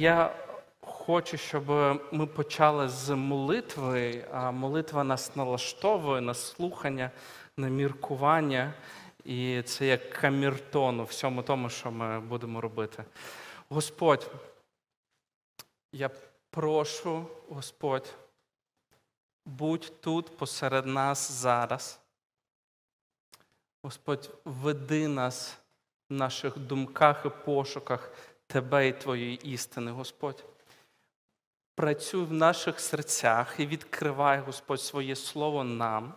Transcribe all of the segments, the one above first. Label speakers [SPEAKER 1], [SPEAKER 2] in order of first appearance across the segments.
[SPEAKER 1] Я хочу, щоб ми почали з молитви, а молитва нас налаштовує на слухання, на міркування. І це як камертон у всьому тому, що ми будемо робити. Господь, я прошу, Господь, будь тут посеред нас зараз. Господь, веди нас в наших думках і пошуках Тебе і Твоєї істини, Господь. Працюй в наших серцях і відкривай, Господь, своє Слово нам,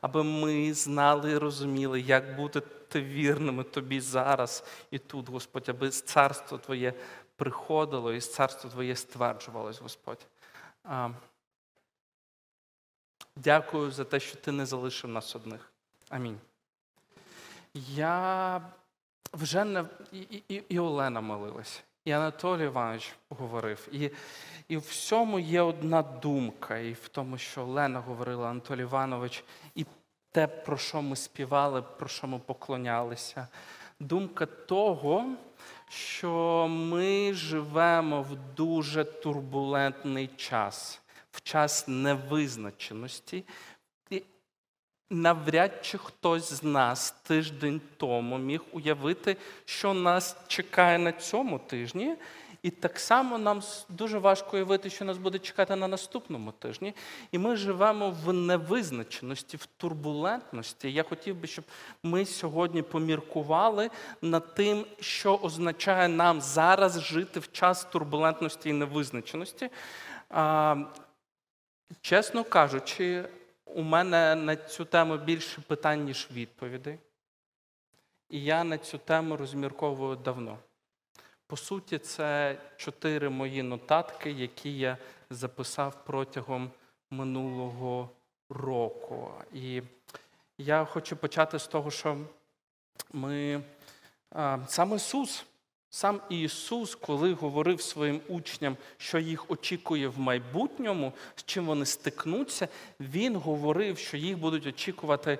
[SPEAKER 1] аби ми знали і розуміли, як бути вірними Тобі зараз і тут, Господь, аби царство Твоє приходило і царство Твоє стверджувалось, Господь. Дякую за те, що Ти не залишив нас одних. Амінь. Я вже не і, і, і Олена молилась, і Анатолій Іванович говорив. І і в всьому є одна думка, і в тому, що Олена говорила, Анатолій Іванович, і те, про що ми співали, про що ми поклонялися. Думка того, що ми живемо в дуже турбулентний час, в час невизначеності, навряд чи хтось з нас тиждень тому міг уявити, що нас чекає на цьому тижні. І так само нам дуже важко уявити, що нас буде чекати на наступному тижні. І ми живемо в невизначеності, в турбулентності. Я хотів би, щоб ми сьогодні поміркували над тим, що означає нам зараз жити в час турбулентності і невизначеності. Чесно кажучи, у мене на цю тему більше питань, ніж відповідей. І я на цю тему розмірковую давно. По суті, це чотири мої нотатки, які я записав протягом минулого року. І я хочу почати з того, що ми сам Ісус, сам Ісус, коли говорив своїм учням, що їх очікує в майбутньому, з чим вони стикнуться, Він говорив, що їх будуть очікувати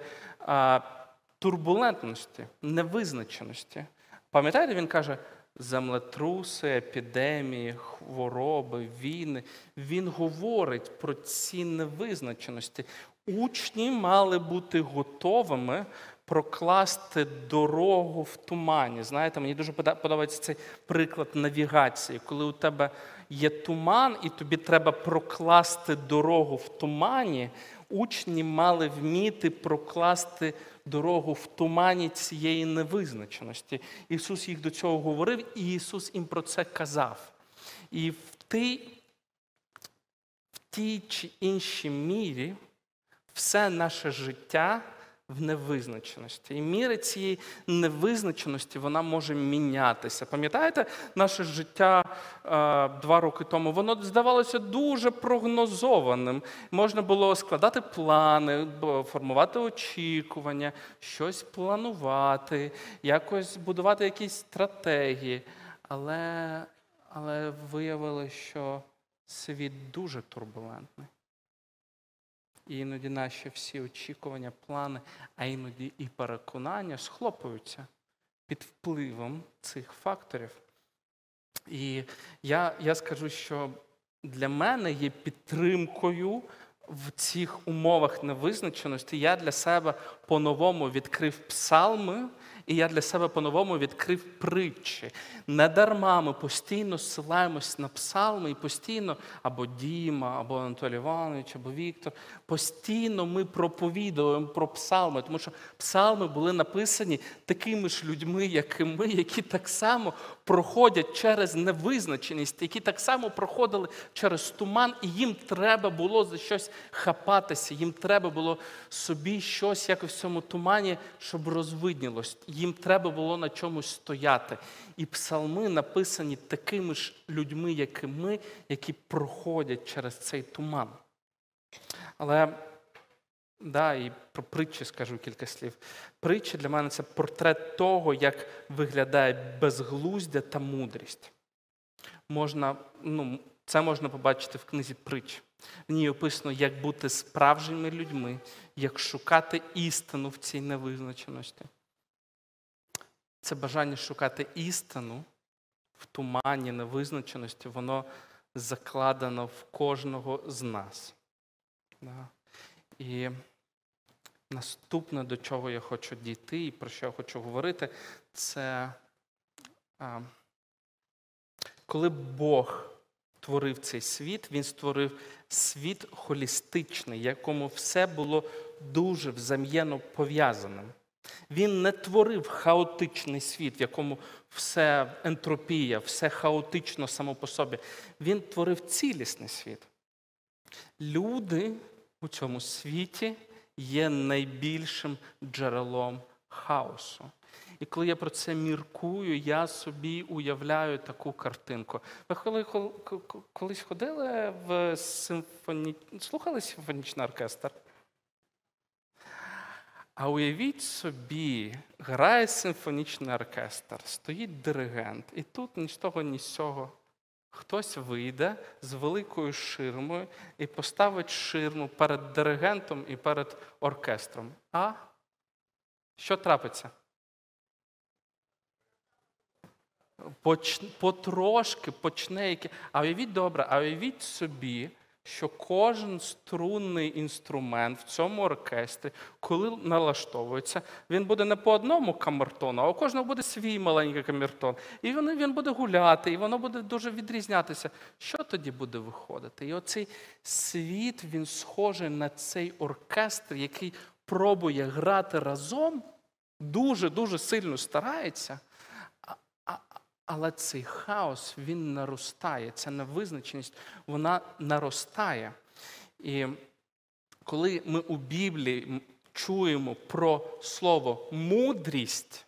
[SPEAKER 1] турбулентності, невизначеності. Пам'ятаєте, він каже, землетруси, епідемії, хвороби, війни. Він говорить про ці невизначеності. Учні мали бути готовими прокласти дорогу в тумані. Знаєте, мені дуже подобається цей приклад навігації, коли у тебе є туман, і тобі треба прокласти дорогу в тумані. Учні мали вміти прокласти дорогу в тумані цієї невизначеності. Ісус їх до цього говорив, і Ісус їм про це казав. І в тій, в тій чи іншій мірі все наше життя в невизначеності. І міра цієї невизначеності вона може мінятися. Пам'ятаєте, наше життя е, два роки тому воно здавалося дуже прогнозованим. Можна було складати плани, формувати очікування, щось планувати, якось будувати якісь стратегії. Але, Але виявилося, що світ дуже турбулентний. І іноді наші всі очікування, плани, а іноді і переконання схлопуються під впливом цих факторів. І я, я скажу, що для мене є підтримкою в цих умовах невизначеності. Я для себе по-новому відкрив псалми. І я для себе по-новому відкрив притчі. Не дарма ми постійно ссилаємось на псалми, і постійно або Діма, або Анатолій Іванович, або Віктор. Постійно ми проповідуємо про псалми, тому що псалми були написані такими ж людьми, як і ми, які так само проходять через невизначеність, які так само проходили через туман, і їм треба було за щось хапатися, їм треба було собі щось якось в цьому тумані, щоб розвиднілось їм треба було на чомусь стояти. І псалми написані такими ж людьми, як і ми, які проходять через цей туман. Але да, і про притчі скажу кілька слів. Притчі для мене це портрет того, як виглядає безглуздя та мудрість. Можна, ну, Це можна побачити в книзі притч. В ній описано, як бути справжніми людьми, як шукати істину в цій невизначеності це бажання шукати істину, в тумані невизначеності, воно закладено в кожного з нас. Да. І наступне, до чого я хочу дійти, і про що я хочу говорити, це коли Бог творив цей світ, Він створив світ холістичний, якому все було дуже взаємно пов'язаним. Він не творив хаотичний світ, в якому все ентропія, все хаотично само по собі. Він творив цілісний світ. Люди у цьому світі є найбільшим джерелом хаосу. І коли я про це міркую, я собі уявляю таку картинку. Ви коли, колись ходили в симфоні... слухали симфонічний оркестр? А уявіть собі, грає симфонічний оркестр, стоїть диригент, і тут ні з того, ні з цього. Хтось вийде з великою ширмою і поставить ширму перед диригентом і перед оркестром. А що трапиться? Поч... Потрошки почне. А уявіть добре, а уявіть собі, що кожен струнний інструмент в цьому оркестрі, коли налаштовується, він буде не по одному камертону, а у кожного буде свій маленький камертон. І він, він буде гуляти, і воно буде дуже відрізнятися. Що тоді буде виходити? І оцей світ він схожий на цей оркестр, який пробує грати разом, дуже-дуже сильно старається. Але цей хаос він наростає, ця невизначеність вона наростає. І коли ми у Біблії чуємо про слово мудрість,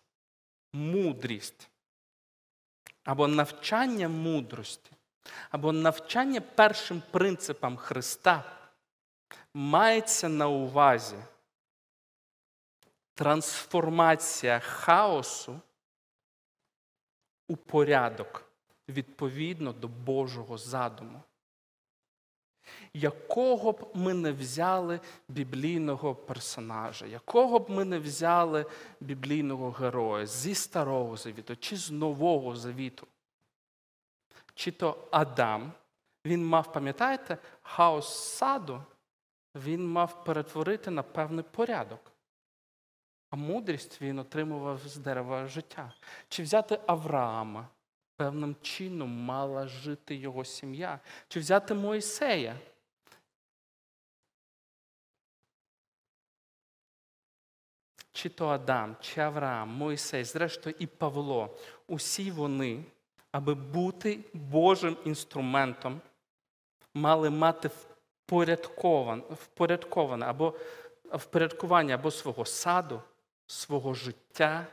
[SPEAKER 1] мудрість, або навчання мудрості, або навчання першим принципам Христа, мається на увазі трансформація хаосу у порядок відповідно до Божого задуму. Якого б ми не взяли біблійного персонажа, якого б ми не взяли біблійного героя зі Старого Завіту чи з Нового Завіту, чи то Адам, він мав, пам'ятаєте, хаос саду, він мав перетворити на певний порядок. А мудрість він отримував з дерева життя. Чи взяти Авраама? Певним чином мала жити його сім'я. Чи взяти Моїсея? Чи то Адам, чи Авраам, Моїсей, зрештою, і Павло. Усі вони, аби бути Божим інструментом, мали мати впорядковане або впорядкування або свого саду, свого життя,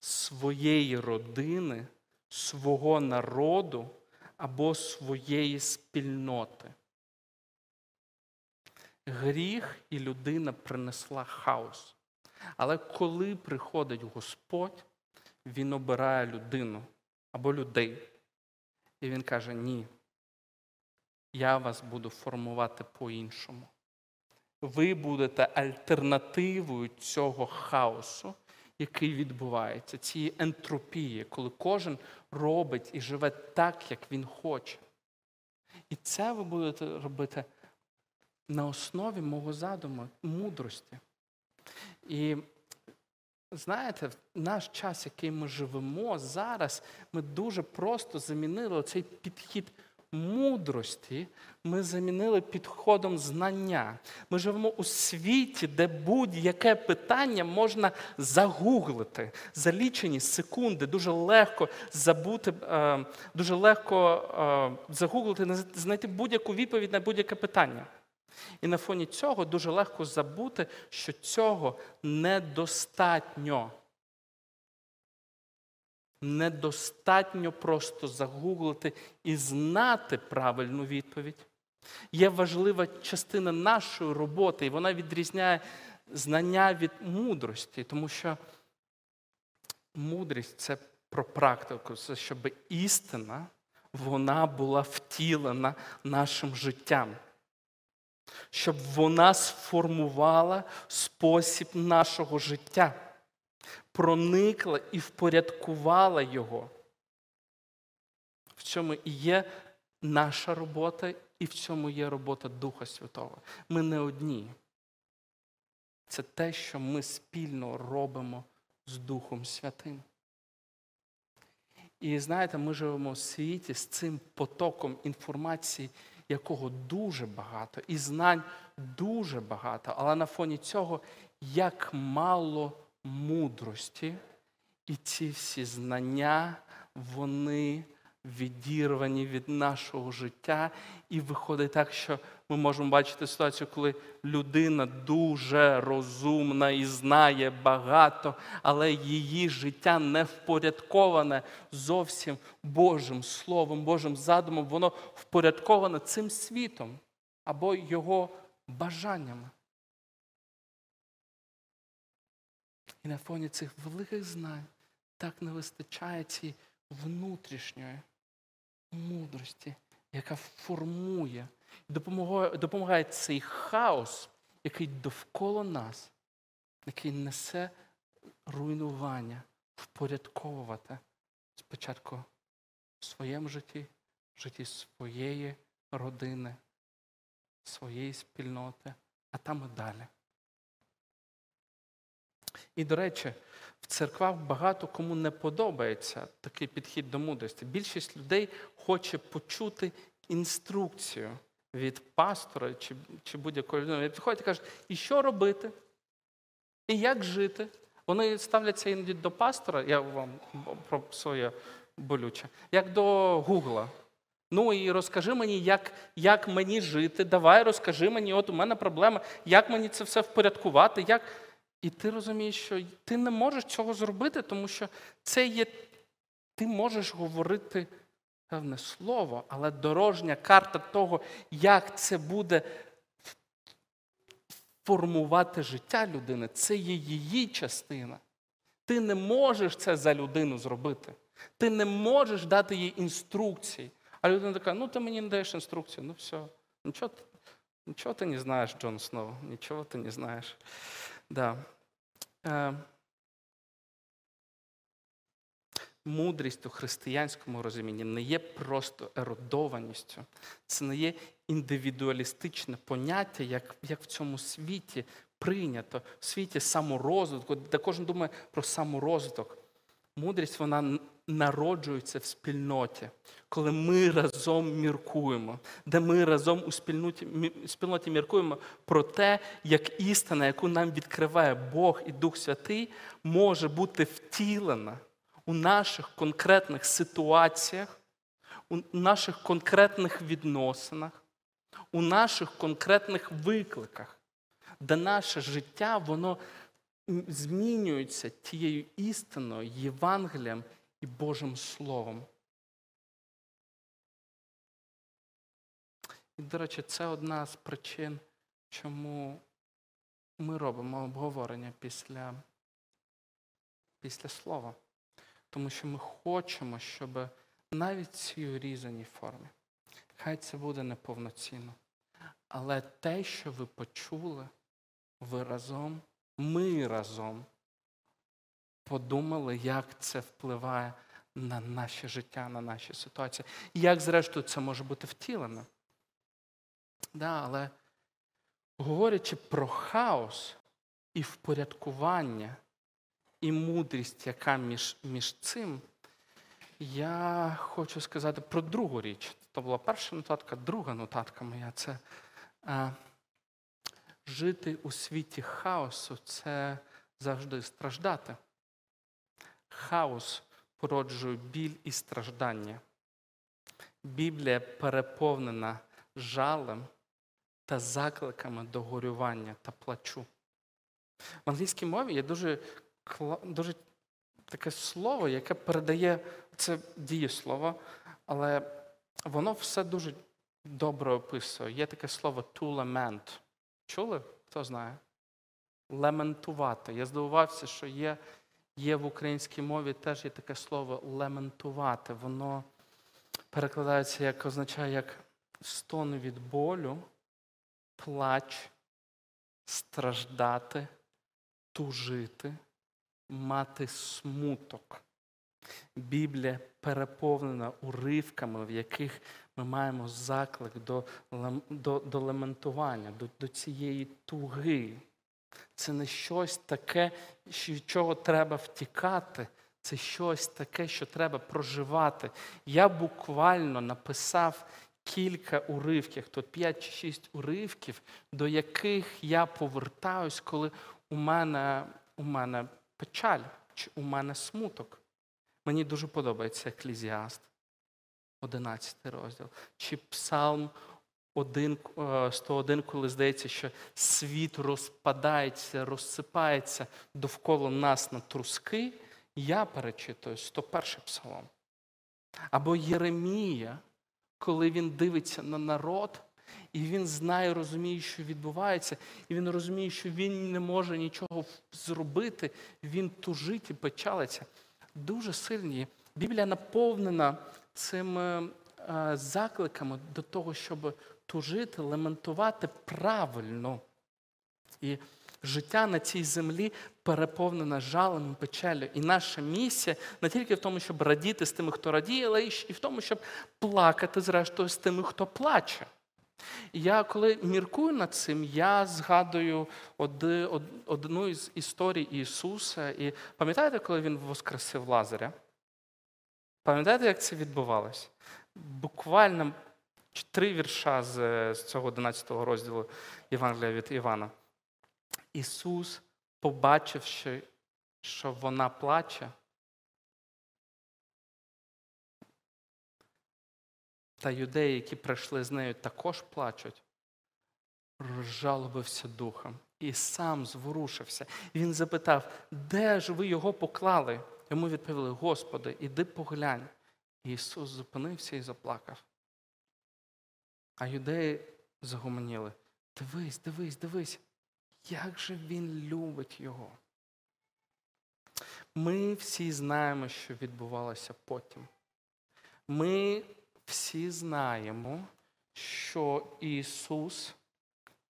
[SPEAKER 1] своєї родини, свого народу або своєї спільноти. Гріх і людина принесла хаос. Але коли приходить Господь, Він обирає людину або людей. І Він каже: Ні, я вас буду формувати по-іншому ви будете альтернативою цього хаосу, який відбувається, цієї ентропії, коли кожен робить і живе так, як він хоче. І це ви будете робити на основі мого задуму, мудрості. І знаєте, в наш час, який ми живемо зараз, ми дуже просто замінили цей підхід мудрості ми замінили підходом знання. Ми живемо у світі, де будь-яке питання можна загуглити за лічені секунди, дуже легко забути, е, дуже легко е, загуглити, знайти будь-яку відповідь на будь-яке питання. І на фоні цього дуже легко забути, що цього недостатньо. Недостатньо просто загуглити і знати правильну відповідь. Є важлива частина нашої роботи, і вона відрізняє знання від мудрості, тому що мудрість це про практику, це щоб істина вона була втілена нашим життям. Щоб вона сформувала спосіб нашого життя проникла і впорядкувала його. В цьому і є наша робота, і в цьому є робота Духа Святого. Ми не одні. Це те, що ми спільно робимо з Духом Святим. І знаєте, ми живемо в світі з цим потоком інформації, якого дуже багато, і знань дуже багато, але на фоні цього як мало мудрості, і ці всі знання, вони відірвані від нашого життя, і виходить так, що ми можемо бачити ситуацію, коли людина дуже розумна і знає багато, але її життя не впорядковане зовсім Божим Словом, Божим задумом, воно впорядковане цим світом або його бажаннями. І на фоні цих великих знань так не вистачає цієї внутрішньої мудрості, яка формує, допомагає, допомагає цей хаос, який довкола нас, який несе руйнування, впорядковувати спочатку в своєму житті, в житті своєї родини, своєї спільноти, а там і далі. І, до речі, в церквах багато кому не подобається такий підхід до мудрості. Більшість людей хоче почути інструкцію від пастора чи чи будь-якої людини. Підходять і кажуть, і що робити, і як жити. Вони ставляться іноді до пастора, я вам про своє болюче, як до Гугла. Ну і розкажи мені, як як мені жити. Давай розкажи мені, от у мене проблема, як мені це все впорядкувати. як... І ти розумієш, що ти не можеш цього зробити, тому що це є. Ти можеш говорити певне слово, але дорожня карта того, як це буде формувати життя людини, це є її частина. Ти не можеш це за людину зробити. Ти не можеш дати їй інструкції. А людина така, ну ти мені не даєш інструкцію, ну все. Нічого, нічого ти не знаєш, Джон Сноу, нічого ти не знаєш. Да. Е, Мудрість у християнському розумінні не є просто еродованістю, це не є індивідуалістичне поняття, як як в цьому світі прийнято, в світі саморозвитку, де кожен думає про саморозвиток. Мудрість вона народжується в спільноті, коли ми разом міркуємо, де ми разом у спільноті міркуємо про те, як істина, яку нам відкриває Бог і Дух Святий, може бути втілена у наших конкретних ситуаціях, у наших конкретних відносинах, у наших конкретних викликах, де наше життя, воно змінюється тією істиною, Євангелієм і Божим Словом. І, до речі, це одна з причин, чому ми робимо обговорення після, після слова. Тому що ми хочемо, щоб навіть цій урізаній формі, хай це буде неповноцінно. Але те, що ви почули, ви разом, ми разом подумали, як це впливає на наше життя, на наші ситуації. І як, зрештою, це може бути втілено. Да, Але говорячи про хаос і впорядкування, і мудрість, яка між, між цим, я хочу сказати про другу річ. Це була перша нотатка, друга нотатка моя це а, жити у світі хаосу це завжди страждати хаос породжує біль і страждання. Біблія переповнена жалем та закликами до горювання та плачу. В англійській мові є дуже дуже таке слово, яке передає це дієслово, але воно все дуже добре описує. Є таке слово to lament. Чули? Хто знає? Лементувати. Я здивувався, що є Є в українській мові теж є таке слово лементувати. Воно перекладається, як означає як стон від болю, плач, страждати, тужити, мати смуток. Біблія переповнена уривками, в яких ми маємо заклик до, до, до лементування, до, до цієї туги. Це не щось таке, від чого треба втікати. Це щось таке, що треба проживати. Я буквально написав кілька уривків, тут 5 чи 6 уривків, до яких я повертаюсь, коли у мене, у мене печаль чи у мене смуток. Мені дуже подобається еклезіаст, 11 розділ, чи Псалм 1, е, 101, коли здається, що світ розпадається, розсипається довкола нас на труски, я перечитую 101 псалом. Або Єремія, коли він дивиться на народ, і він знає, розуміє, що відбувається, і він розуміє, що він не може нічого зробити, він тужить і печалиться. Дуже сильні. Біблія наповнена цими е, закликами до того, щоб тужити, лементувати правильно. І життя на цій землі переповнене жалем і печалю. І наша місія не тільки в тому, щоб радіти з тими, хто радіє, але і в тому, щоб плакати, зрештою, з тими, хто плаче. І я коли міркую над цим, я згадую одну із історій Ісуса. І пам'ятаєте, коли Він воскресив Лазаря? Пам'ятаєте, як це відбувалося? Буквально три вірша з, цього 11 розділу Євангелія від Івана. Ісус, побачивши, що вона плаче, та юдеї, які прийшли з нею, також плачуть, розжалобився духом і сам зворушився. Він запитав, де ж ви його поклали? Йому відповіли: Господи, іди поглянь. І Ісус зупинився і заплакав. А юдеї загомоніли: Дивись, дивись, дивись, як же він любить його. Ми всі знаємо, що відбувалося потім. Ми всі знаємо, що Ісус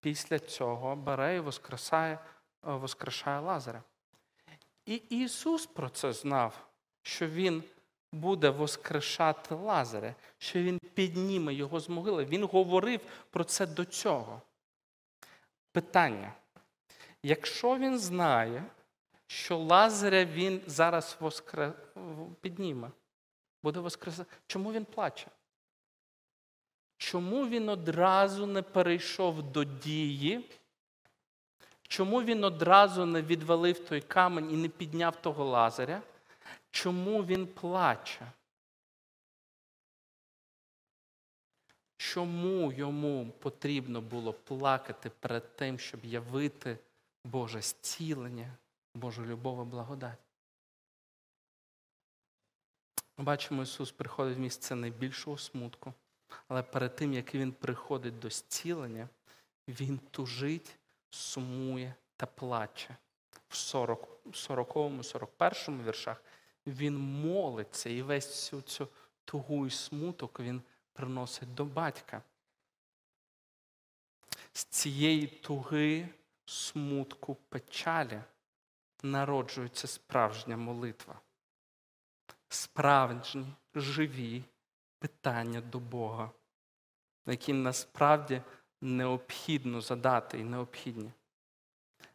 [SPEAKER 1] після цього бере і воскресає, е, воскрешає Лазаря. І Ісус про це знав, що Він буде воскрешати Лазаря, що Він підніме його з могили. Він говорив про це до цього. Питання. Якщо він знає, що Лазаря він зараз воскре... підніме, буде воскресати, чому він плаче? Чому він одразу не перейшов до дії? Чому він одразу не відвалив той камінь і не підняв того лазаря? Чому він плаче? Чому йому потрібно було плакати перед тим, щоб явити Боже зцілення, Божу любов і благодать? Ми бачимо, Ісус приходить в місце найбільшого смутку, але перед тим, як Він приходить до зцілення, Він тужить, сумує та плаче. В 40, 40 41 віршах він молиться і весь цю, цю тугу і смуток він приносить до батька. З цієї туги, смутку, печалі народжується справжня молитва. Справжні, живі питання до Бога, які насправді необхідно задати і необхідні.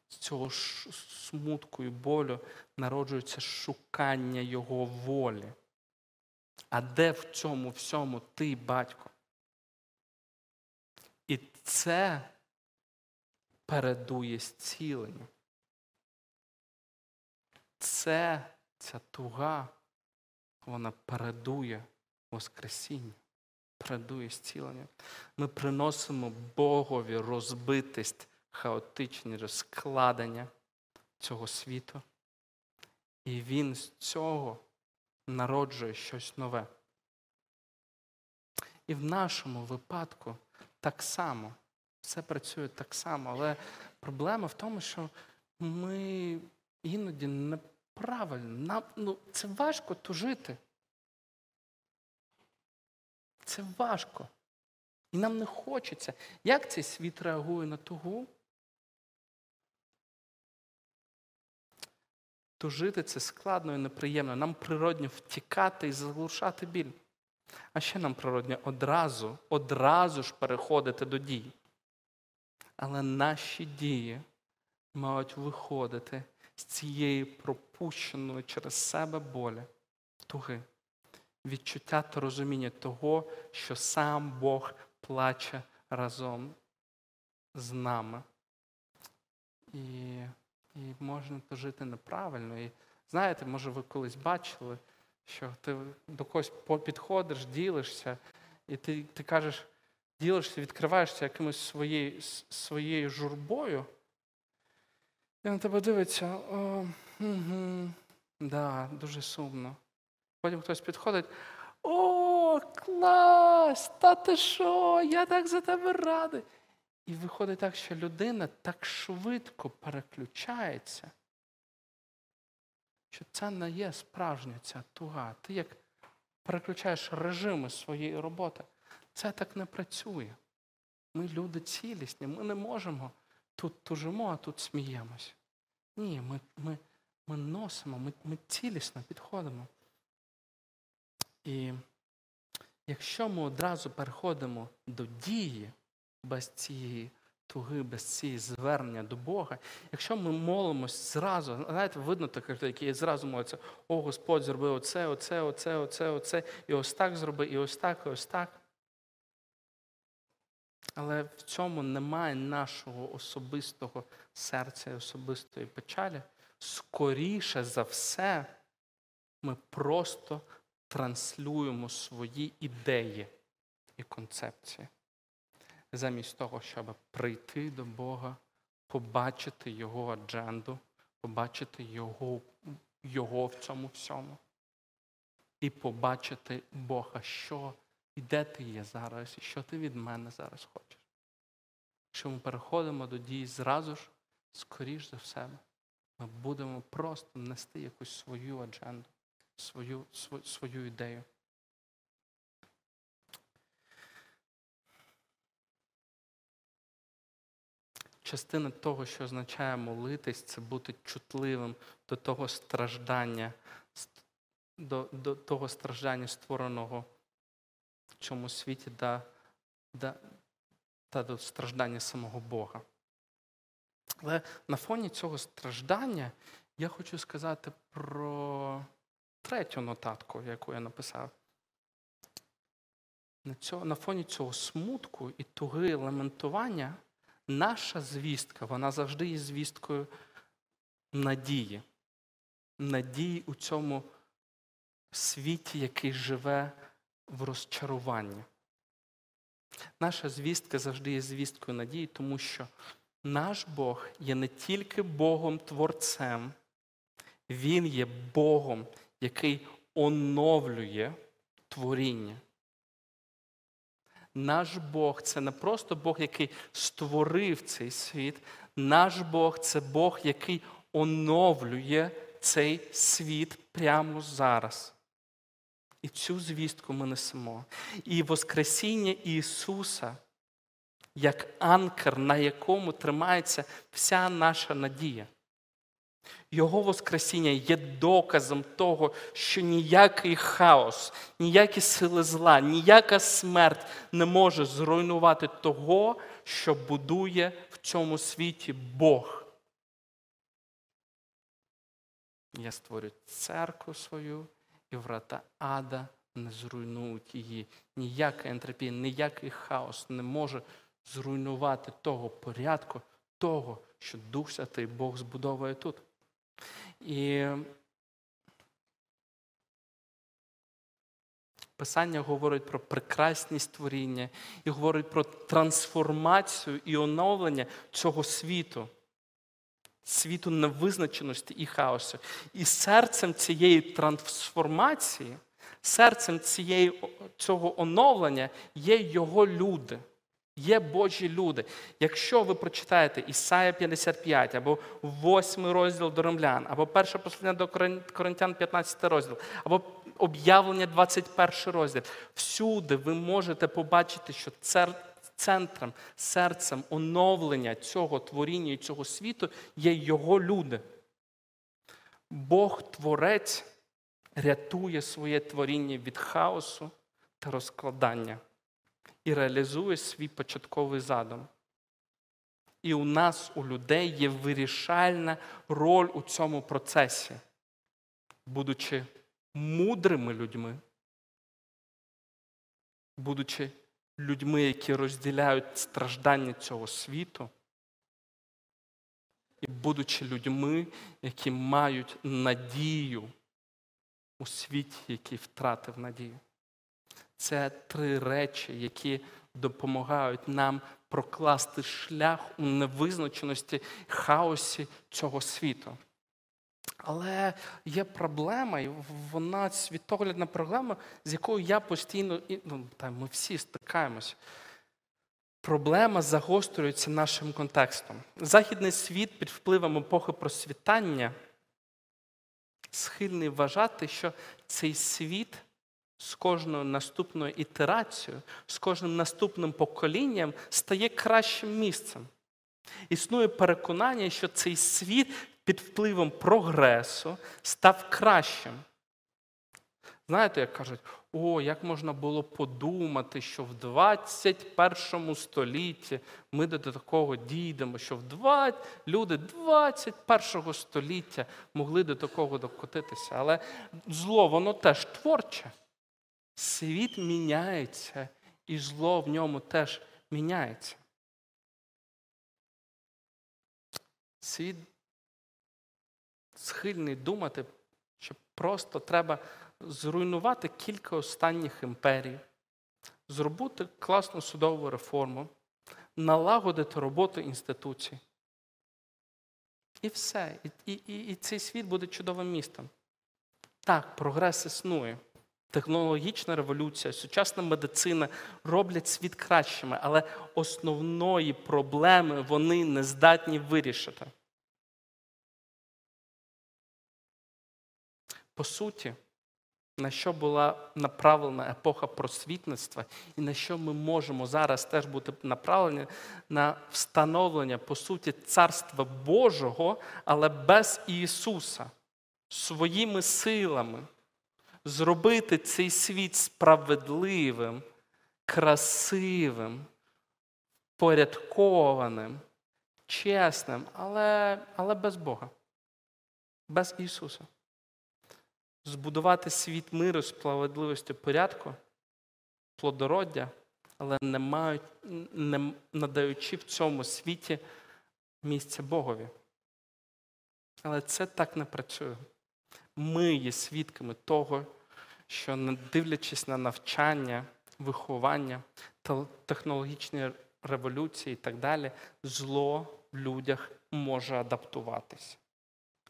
[SPEAKER 1] З цього смутку і болю народжується шукання Його волі. А де в цьому всьому ти, батько? І це передує зціленню. Це ця туга, вона передує Воскресінню, передує зціленню. Ми приносимо Богові розбитість, хаотичні розкладення цього світу. І Він з цього народжує щось нове. І в нашому випадку так само. Все працює так само, але проблема в тому, що ми іноді неправильно. Нам, ну, це важко тужити. Це важко. І нам не хочеться. Як цей світ реагує на тугу? Тужити це складно і неприємно. Нам природньо втікати і заглушати біль. А ще нам природньо одразу, одразу ж переходити до дій. Але наші дії мають виходити з цієї пропущеної через себе болі, туги, відчуття та розуміння того, що сам Бог плаче разом з нами. І, і можна то жити неправильно. І знаєте, може, ви колись бачили, що ти до когось підходиш, ділишся, і ти, ти кажеш, ділишся, відкриваєшся якимось своєю, своєю журбою. І на тебе дивиться, о, угу, да, дуже сумно. Потім хтось підходить, о, клас! Та ти що? Я так за тебе радий. І виходить так, що людина так швидко переключається, що це не є справжня ця туга. Ти як переключаєш режими своєї роботи. Це так не працює. Ми люди цілісні, ми не можемо тут тужимо, а тут сміємось. Ні, ми, ми, ми носимо, ми, ми цілісно підходимо. І якщо ми одразу переходимо до дії без цієї туги, без цієї звернення до Бога, якщо ми молимось зразу, знаєте, видно таких, людей, які зразу моляться, о Господь зробив оце, оце, оце, оце, оце, і ось так зроби, і ось так, і ось так. Але в цьому немає нашого особистого серця і особистої печалі. Скоріше за все, ми просто транслюємо свої ідеї і концепції, замість того, щоб прийти до Бога, побачити Його адженду, побачити Його, Його в цьому всьому. І побачити Бога, що і де ти є зараз, і що ти від мене зараз хочеш. Якщо ми переходимо до дій зразу ж, скоріш за все, ми будемо просто нести якусь свою адженду, свою, свою, свою ідею. Частина того, що означає молитись, це бути чутливим до того страждання, до, до того страждання, створеного в цьому світі да, да, та до страждання самого Бога. Але на фоні цього страждання я хочу сказати про третю нотатку, яку я написав. На фоні цього смутку і туги лементування наша звістка, вона завжди є звісткою надії. Надії у цьому світі, який живе в розчаруванні. Наша звістка завжди є звісткою надії, тому що наш Бог є не тільки Богом Творцем, Він є Богом, який оновлює творіння. Наш Бог це не просто Бог, який створив цей світ. Наш Бог це Бог, який оновлює цей світ прямо зараз. І цю звістку ми несемо. І Воскресіння Ісуса як анкер, на якому тримається вся наша надія. Його Воскресіння є доказом того, що ніякий хаос, ніякі сили зла, ніяка смерть не може зруйнувати того, що будує в цьому світі Бог. Я створю церкву свою, і врата ада не зруйнують її. Ніяка ентропія, ніякий хаос не може зруйнувати того порядку, того, що Дух Святий Бог збудовує тут. І Писання говорить про прекрасність творіння і говорить про трансформацію і оновлення цього світу, світу невизначеності і хаосу. І серцем цієї трансформації, серцем цієї, цього оновлення є його люди. Є Божі люди. Якщо ви прочитаєте Ісая 55, або 8 розділ до Римлян, або перше послання до Коринтян 15 розділ, або об'явлення 21 розділ, всюди ви можете побачити, що центром, серцем оновлення цього творіння і цього світу є його люди. Бог Творець рятує своє творіння від хаосу та розкладання і реалізує свій початковий задум. І у нас, у людей, є вирішальна роль у цьому процесі, будучи мудрими людьми, будучи людьми, які розділяють страждання цього світу, і будучи людьми, які мають надію у світі, який втратив надію. Це три речі, які допомагають нам прокласти шлях у невизначеності хаосі цього світу. Але є проблема, і вона світоглядна проблема, з якою я постійно, ну, ми всі стикаємось. Проблема загострюється нашим контекстом. Західний світ під впливом епохи просвітання схильний вважати, що цей світ з кожною наступною ітерацією, з кожним наступним поколінням стає кращим місцем. Існує переконання, що цей світ під впливом прогресу став кращим. Знаєте, як кажуть, о, як можна було подумати, що в 21 столітті ми до такого дійдемо, що в 20, люди 21 століття могли до такого докотитися. Але зло, воно теж творче. Світ міняється, і зло в ньому теж міняється. Світ схильний думати, що просто треба зруйнувати кілька останніх імперій, зробити класну судову реформу, налагодити роботу інституцій. І все. І, і, І цей світ буде чудовим містом. Так, прогрес існує. Технологічна революція, сучасна медицина роблять світ кращими, але основної проблеми вони не здатні вирішити. По суті, на що була направлена епоха просвітництва, і на що ми можемо зараз теж бути направлені на встановлення, по суті, царства Божого, але без Ісуса, своїми силами, зробити цей світ справедливим, красивим, порядкованим, чесним, але, але без Бога, без Ісуса збудувати світ миру, справедливості порядку, плодороддя, але не мають, не надаючи в цьому світі місця Богові. Але це так не працює. Ми є свідками того, що, не дивлячись на навчання, виховання, технологічні революції і так далі, зло в людях може адаптуватися.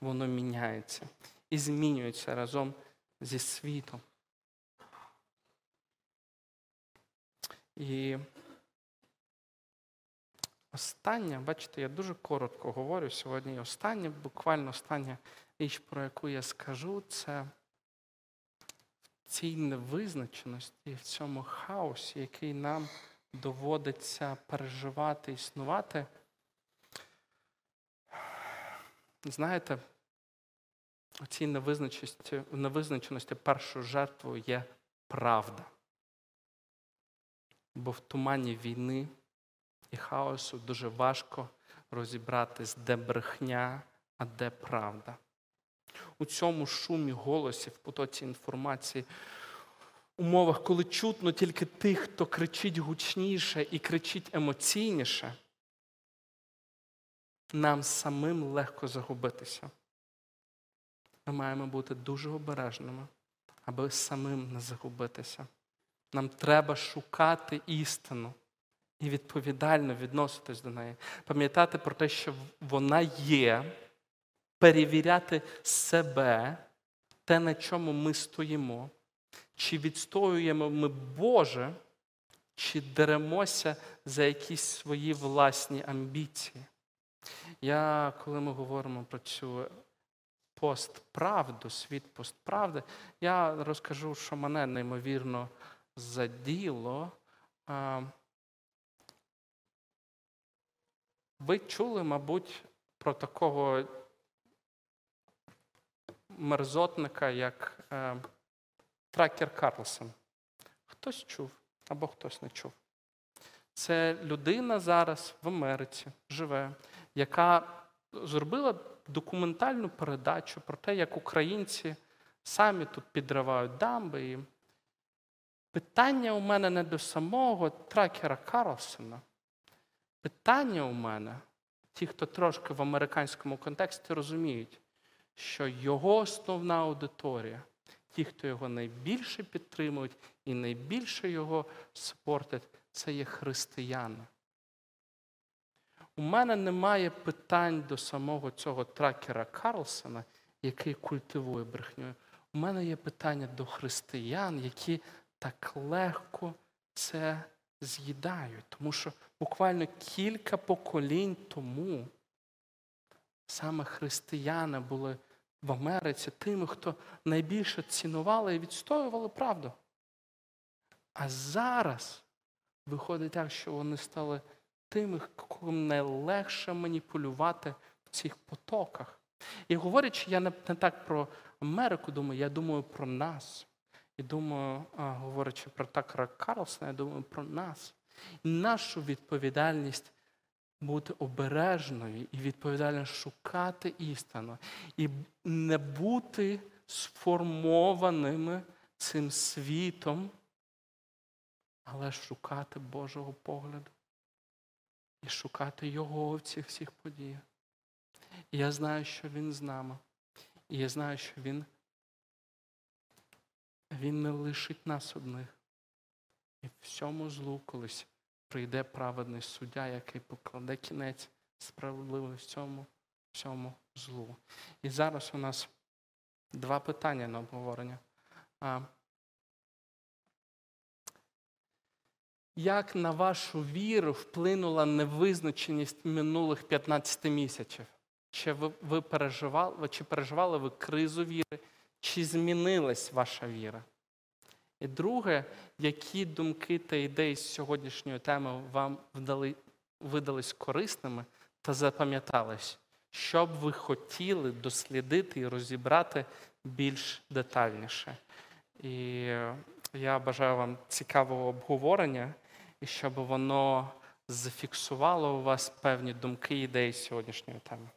[SPEAKER 1] Воно міняється і змінюються разом зі світом. І останнє, бачите, я дуже коротко говорю сьогодні. Останнє, буквально остання річ, про яку я скажу, це цій невизначеності, в цьому хаосі, який нам доводиться переживати, існувати. Знаєте, у цій невизначеності, невизначеності першою жертвою є правда. Бо в тумані війни і хаосу дуже важко розібратись, де брехня, а де правда. У цьому шумі голосів, в потоці інформації, умовах, коли чутно тільки тих, хто кричить гучніше і кричить емоційніше, нам самим легко загубитися ми маємо бути дуже обережними, аби самим не загубитися. Нам треба шукати істину і відповідально відноситись до неї. Пам'ятати про те, що вона є, перевіряти себе, те, на чому ми стоїмо, чи відстоюємо ми Боже, чи деремося за якісь свої власні амбіції. Я, коли ми говоримо про цю постправду, світ постправди, я розкажу, що мене неймовірно заділо. Ви чули, мабуть, про такого мерзотника, як е, Тракер Карлсон. Хтось чув або хтось не чув. Це людина зараз в Америці живе, яка зробила документальну передачу про те, як українці самі тут підривають дамби. І питання у мене не до самого тракера Карлсона. Питання у мене, ті, хто трошки в американському контексті розуміють, що його основна аудиторія, ті, хто його найбільше підтримують і найбільше його спортять, це є християни. У мене немає питань до самого цього тракера Карлсона, який культивує брехню. У мене є питання до християн, які так легко це з'їдають. Тому що буквально кілька поколінь тому саме християни були в Америці тими, хто найбільше цінували і відстоювали правду. А зараз виходить так, що вони стали тими, кому найлегше маніпулювати в цих потоках. І говорячи, я не, так про Америку думаю, я думаю про нас. І думаю, говорячи про Такера Карлсона, я думаю про нас. І нашу відповідальність бути обережною і відповідально шукати істину. І не бути сформованими цим світом, але шукати Божого погляду і шукати Його в цих всіх подіях. І я знаю, що Він з нами. І я знаю, що Він, він не лишить нас одних. І всьому злу колись прийде праведний суддя, який покладе кінець справедливо всьому, всьому злу. І зараз у нас два питання на обговорення. Як на вашу віру вплинула невизначеність минулих 15 місяців? Чи ви, ви переживали, чи переживали ви кризу віри, чи змінилась ваша віра? І друге, які думки та ідеї з сьогоднішньої теми вам вдали, видались корисними та запам'ятались, що б ви хотіли дослідити і розібрати більш детальніше? І я бажаю вам цікавого обговорення, і щоб воно зафіксувало у вас певні думки і ідеї з сьогоднішньої теми.